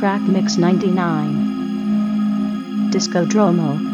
Crack Mix 99. Discodromo.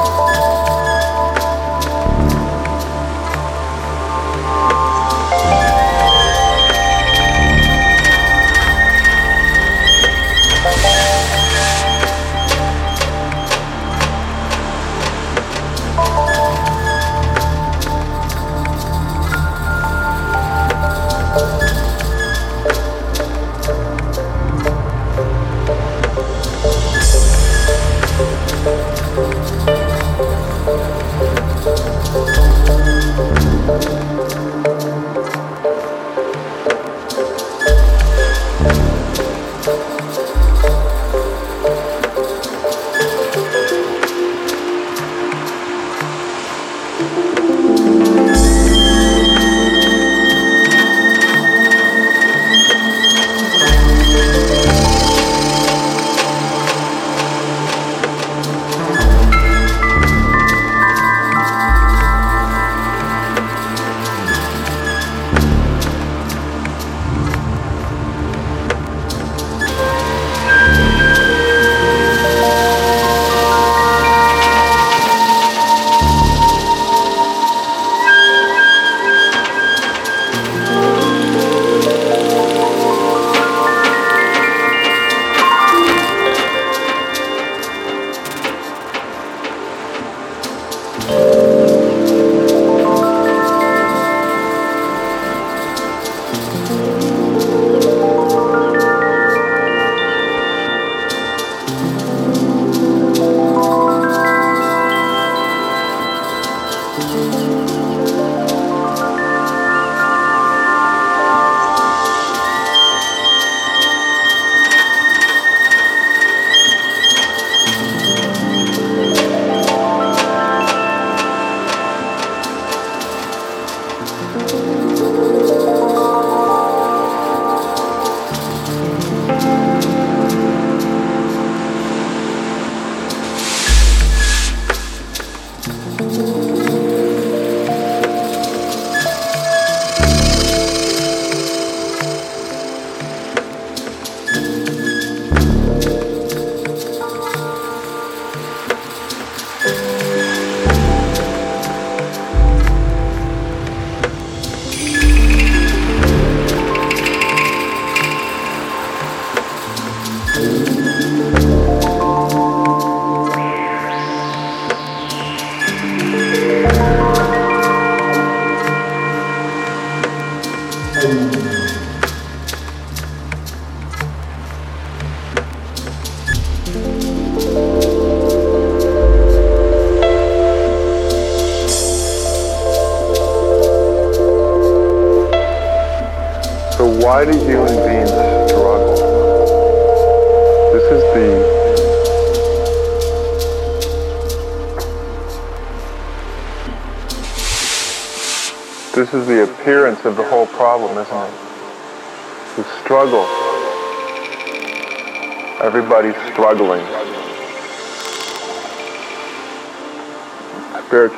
Música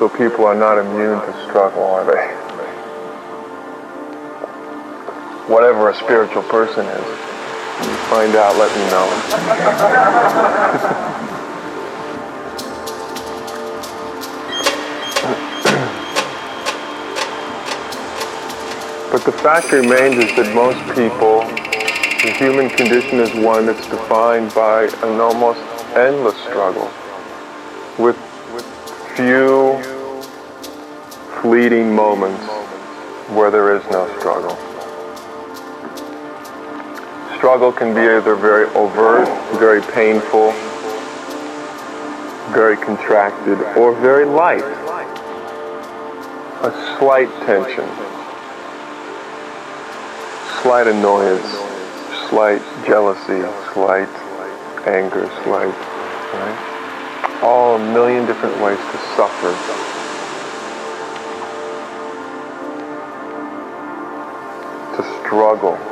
Spiritual people are not immune to struggle, are they? Whatever a spiritual person is. Find out, let me know. But the fact remains is that most people, the human condition is one that's defined by an almost endless struggle with few fleeting moments where there is no struggle. Struggle can be either very overt, very painful, very contracted, or very light. A slight tension slight annoyance, slight jealousy, slight anger, slight, right? All a million different ways to suffer. Struggle.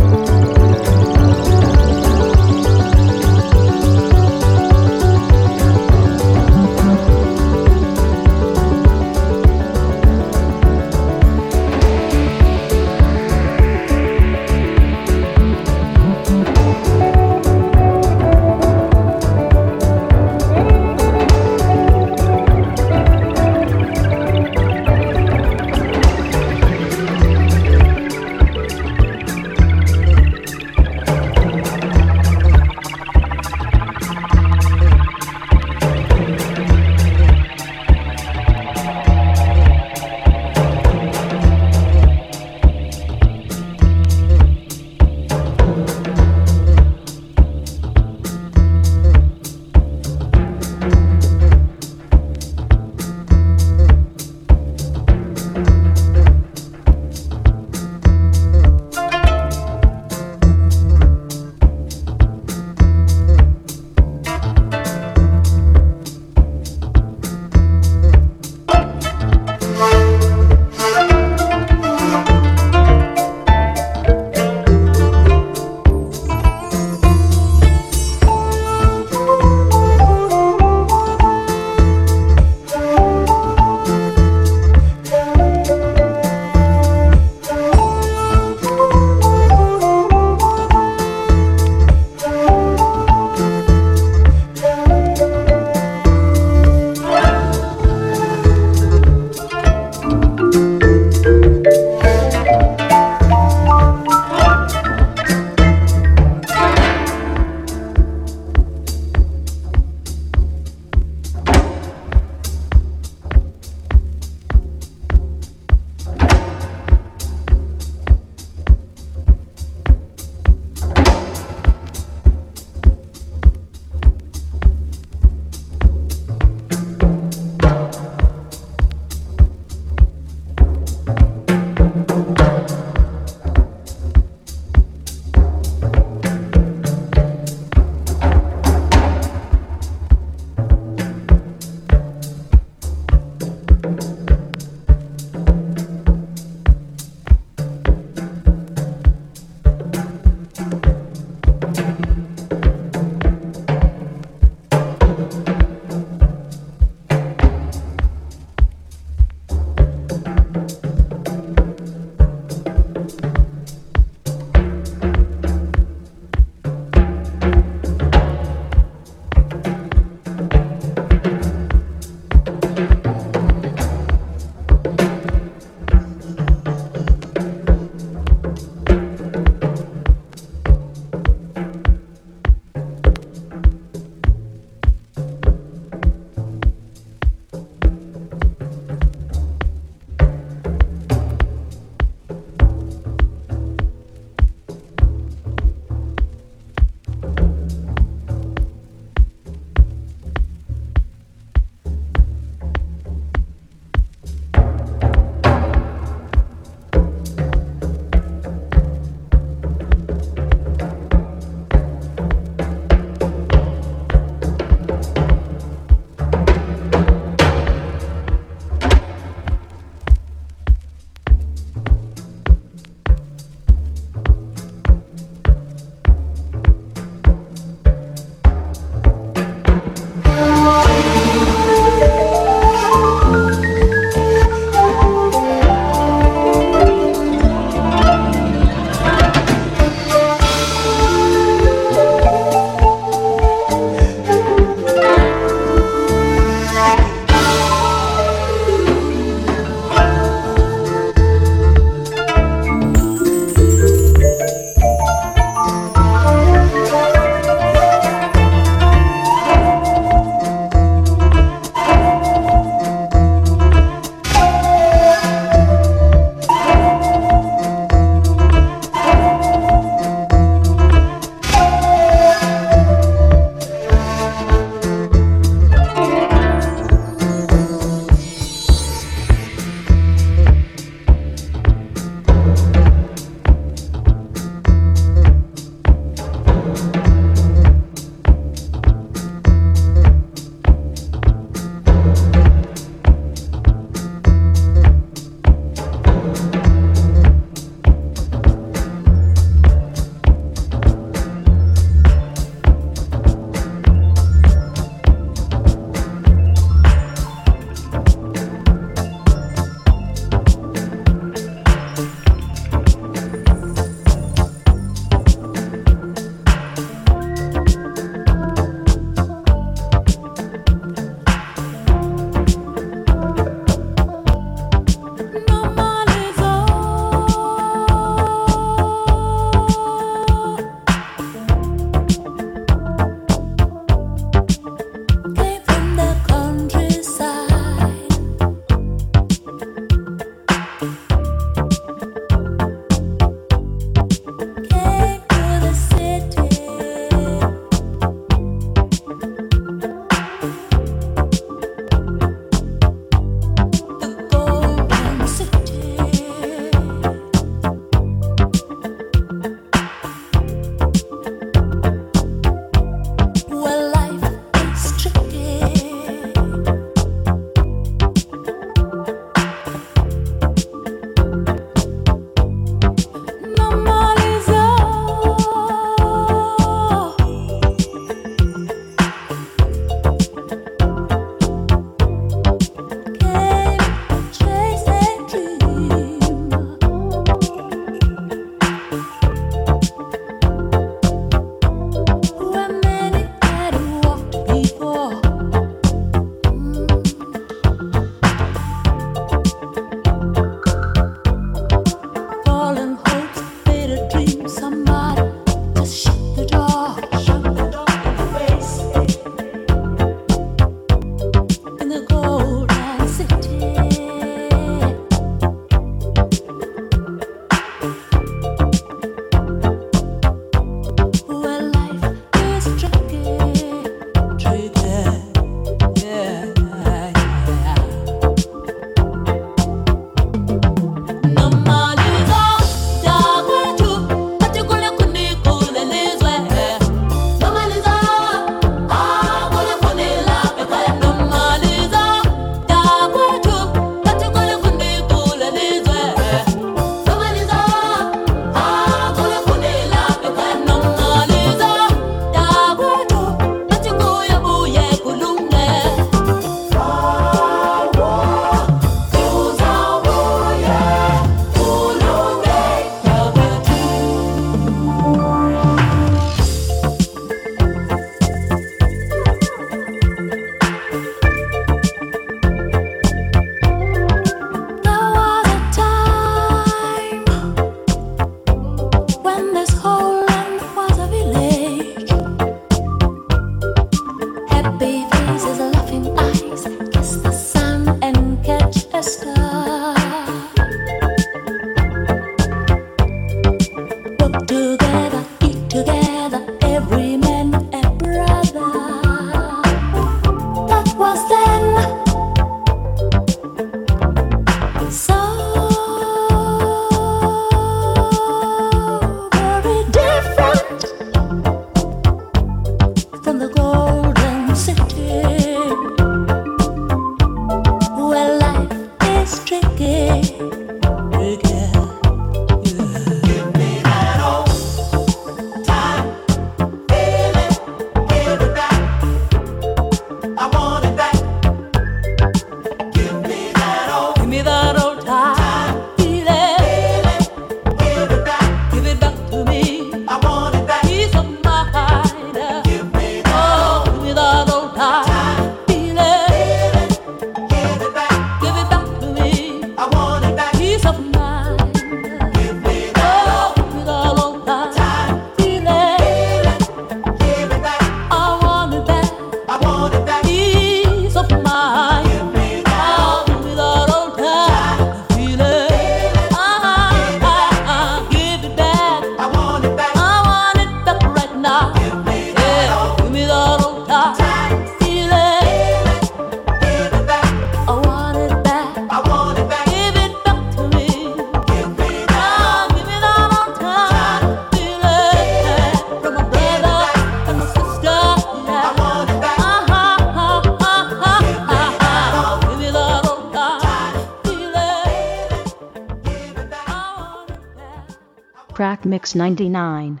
699.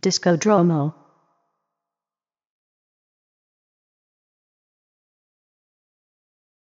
Discodromo.